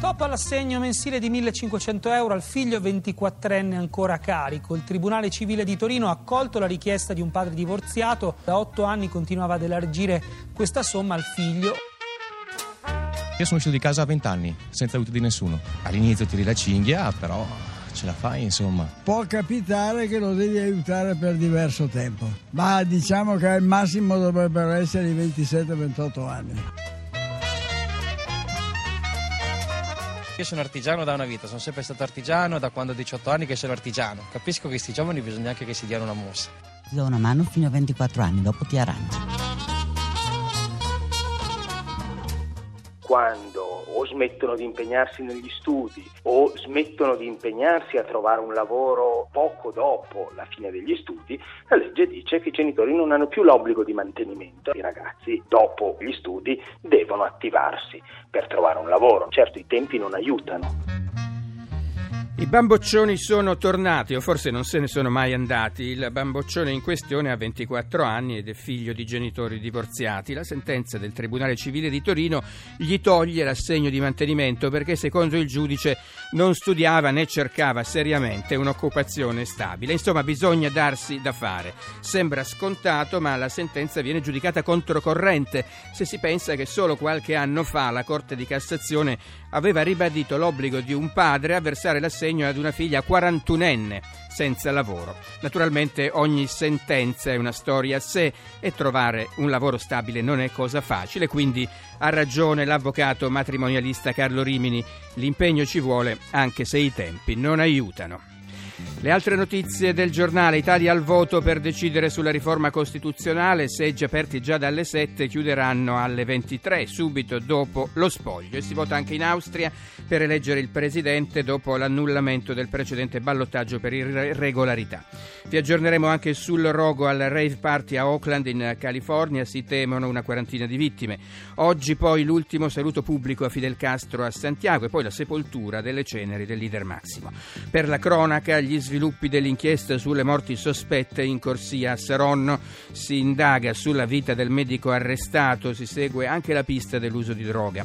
Stop all'assegno mensile di 1500 euro al figlio 24enne ancora a carico. Il Tribunale Civile di Torino ha accolto la richiesta di un padre divorziato. Da otto anni continuava ad elargire questa somma al figlio. Io sono uscito di casa a 20 anni, senza aiuto di nessuno. All'inizio tiri la cinghia, però ce la fai, insomma. Può capitare che lo devi aiutare per diverso tempo, ma diciamo che al massimo dovrebbero essere i 27-28 anni. Io sono artigiano da una vita, sono sempre stato artigiano da quando ho 18 anni che sono artigiano. Capisco che questi giovani bisogna anche che si diano una mossa. Ti do una mano fino a 24 anni, dopo ti arrangi. Quando o smettono di impegnarsi negli studi o smettono di impegnarsi a trovare un lavoro poco dopo la fine degli studi, la legge dice che i genitori non hanno più l'obbligo di mantenimento. I ragazzi dopo gli studi devono attivarsi per trovare un lavoro. Certo i tempi non aiutano. I bamboccioni sono tornati, o forse non se ne sono mai andati. Il bamboccione in questione ha 24 anni ed è figlio di genitori divorziati. La sentenza del Tribunale Civile di Torino gli toglie l'assegno di mantenimento perché, secondo il giudice, non studiava né cercava seriamente un'occupazione stabile. Insomma, bisogna darsi da fare. Sembra scontato, ma la sentenza viene giudicata controcorrente se si pensa che solo qualche anno fa la Corte di Cassazione aveva ribadito l'obbligo di un padre a versare l'assegno assegno ad una figlia 41enne senza lavoro. Naturalmente ogni sentenza è una storia a sé e trovare un lavoro stabile non è cosa facile, quindi ha ragione l'avvocato matrimonialista Carlo Rimini, l'impegno ci vuole anche se i tempi non aiutano. Le altre notizie del giornale. Italia al voto per decidere sulla riforma costituzionale, seggi aperti già dalle 7 chiuderanno alle 23, subito dopo lo spoglio. E si vota anche in Austria per eleggere il presidente dopo l'annullamento del precedente ballottaggio per irregolarità. Vi aggiorneremo anche sul rogo al rave party a Oakland in California, si temono una quarantina di vittime. Oggi poi l'ultimo saluto pubblico a Fidel Castro a Santiago e poi la sepoltura delle ceneri del leader Massimo. Per la cronaca gli sviluppi dell'inchiesta sulle morti sospette in corsia a Saronno, si indaga sulla vita del medico arrestato, si segue anche la pista dell'uso di droga.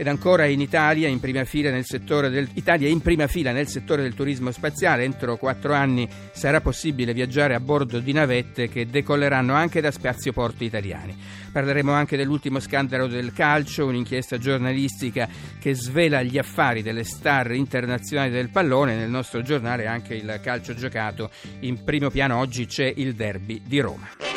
Ed ancora in Italia, in prima fila nel settore del, Italia in prima fila nel settore del turismo spaziale, entro quattro anni sarà possibile viaggiare a bordo di navette che decolleranno anche da spazioporti italiani. Parleremo anche dell'ultimo scandalo del calcio, un'inchiesta giornalistica che svela gli affari delle star internazionali del pallone. Nel nostro giornale anche il calcio giocato. In primo piano oggi c'è il derby di Roma.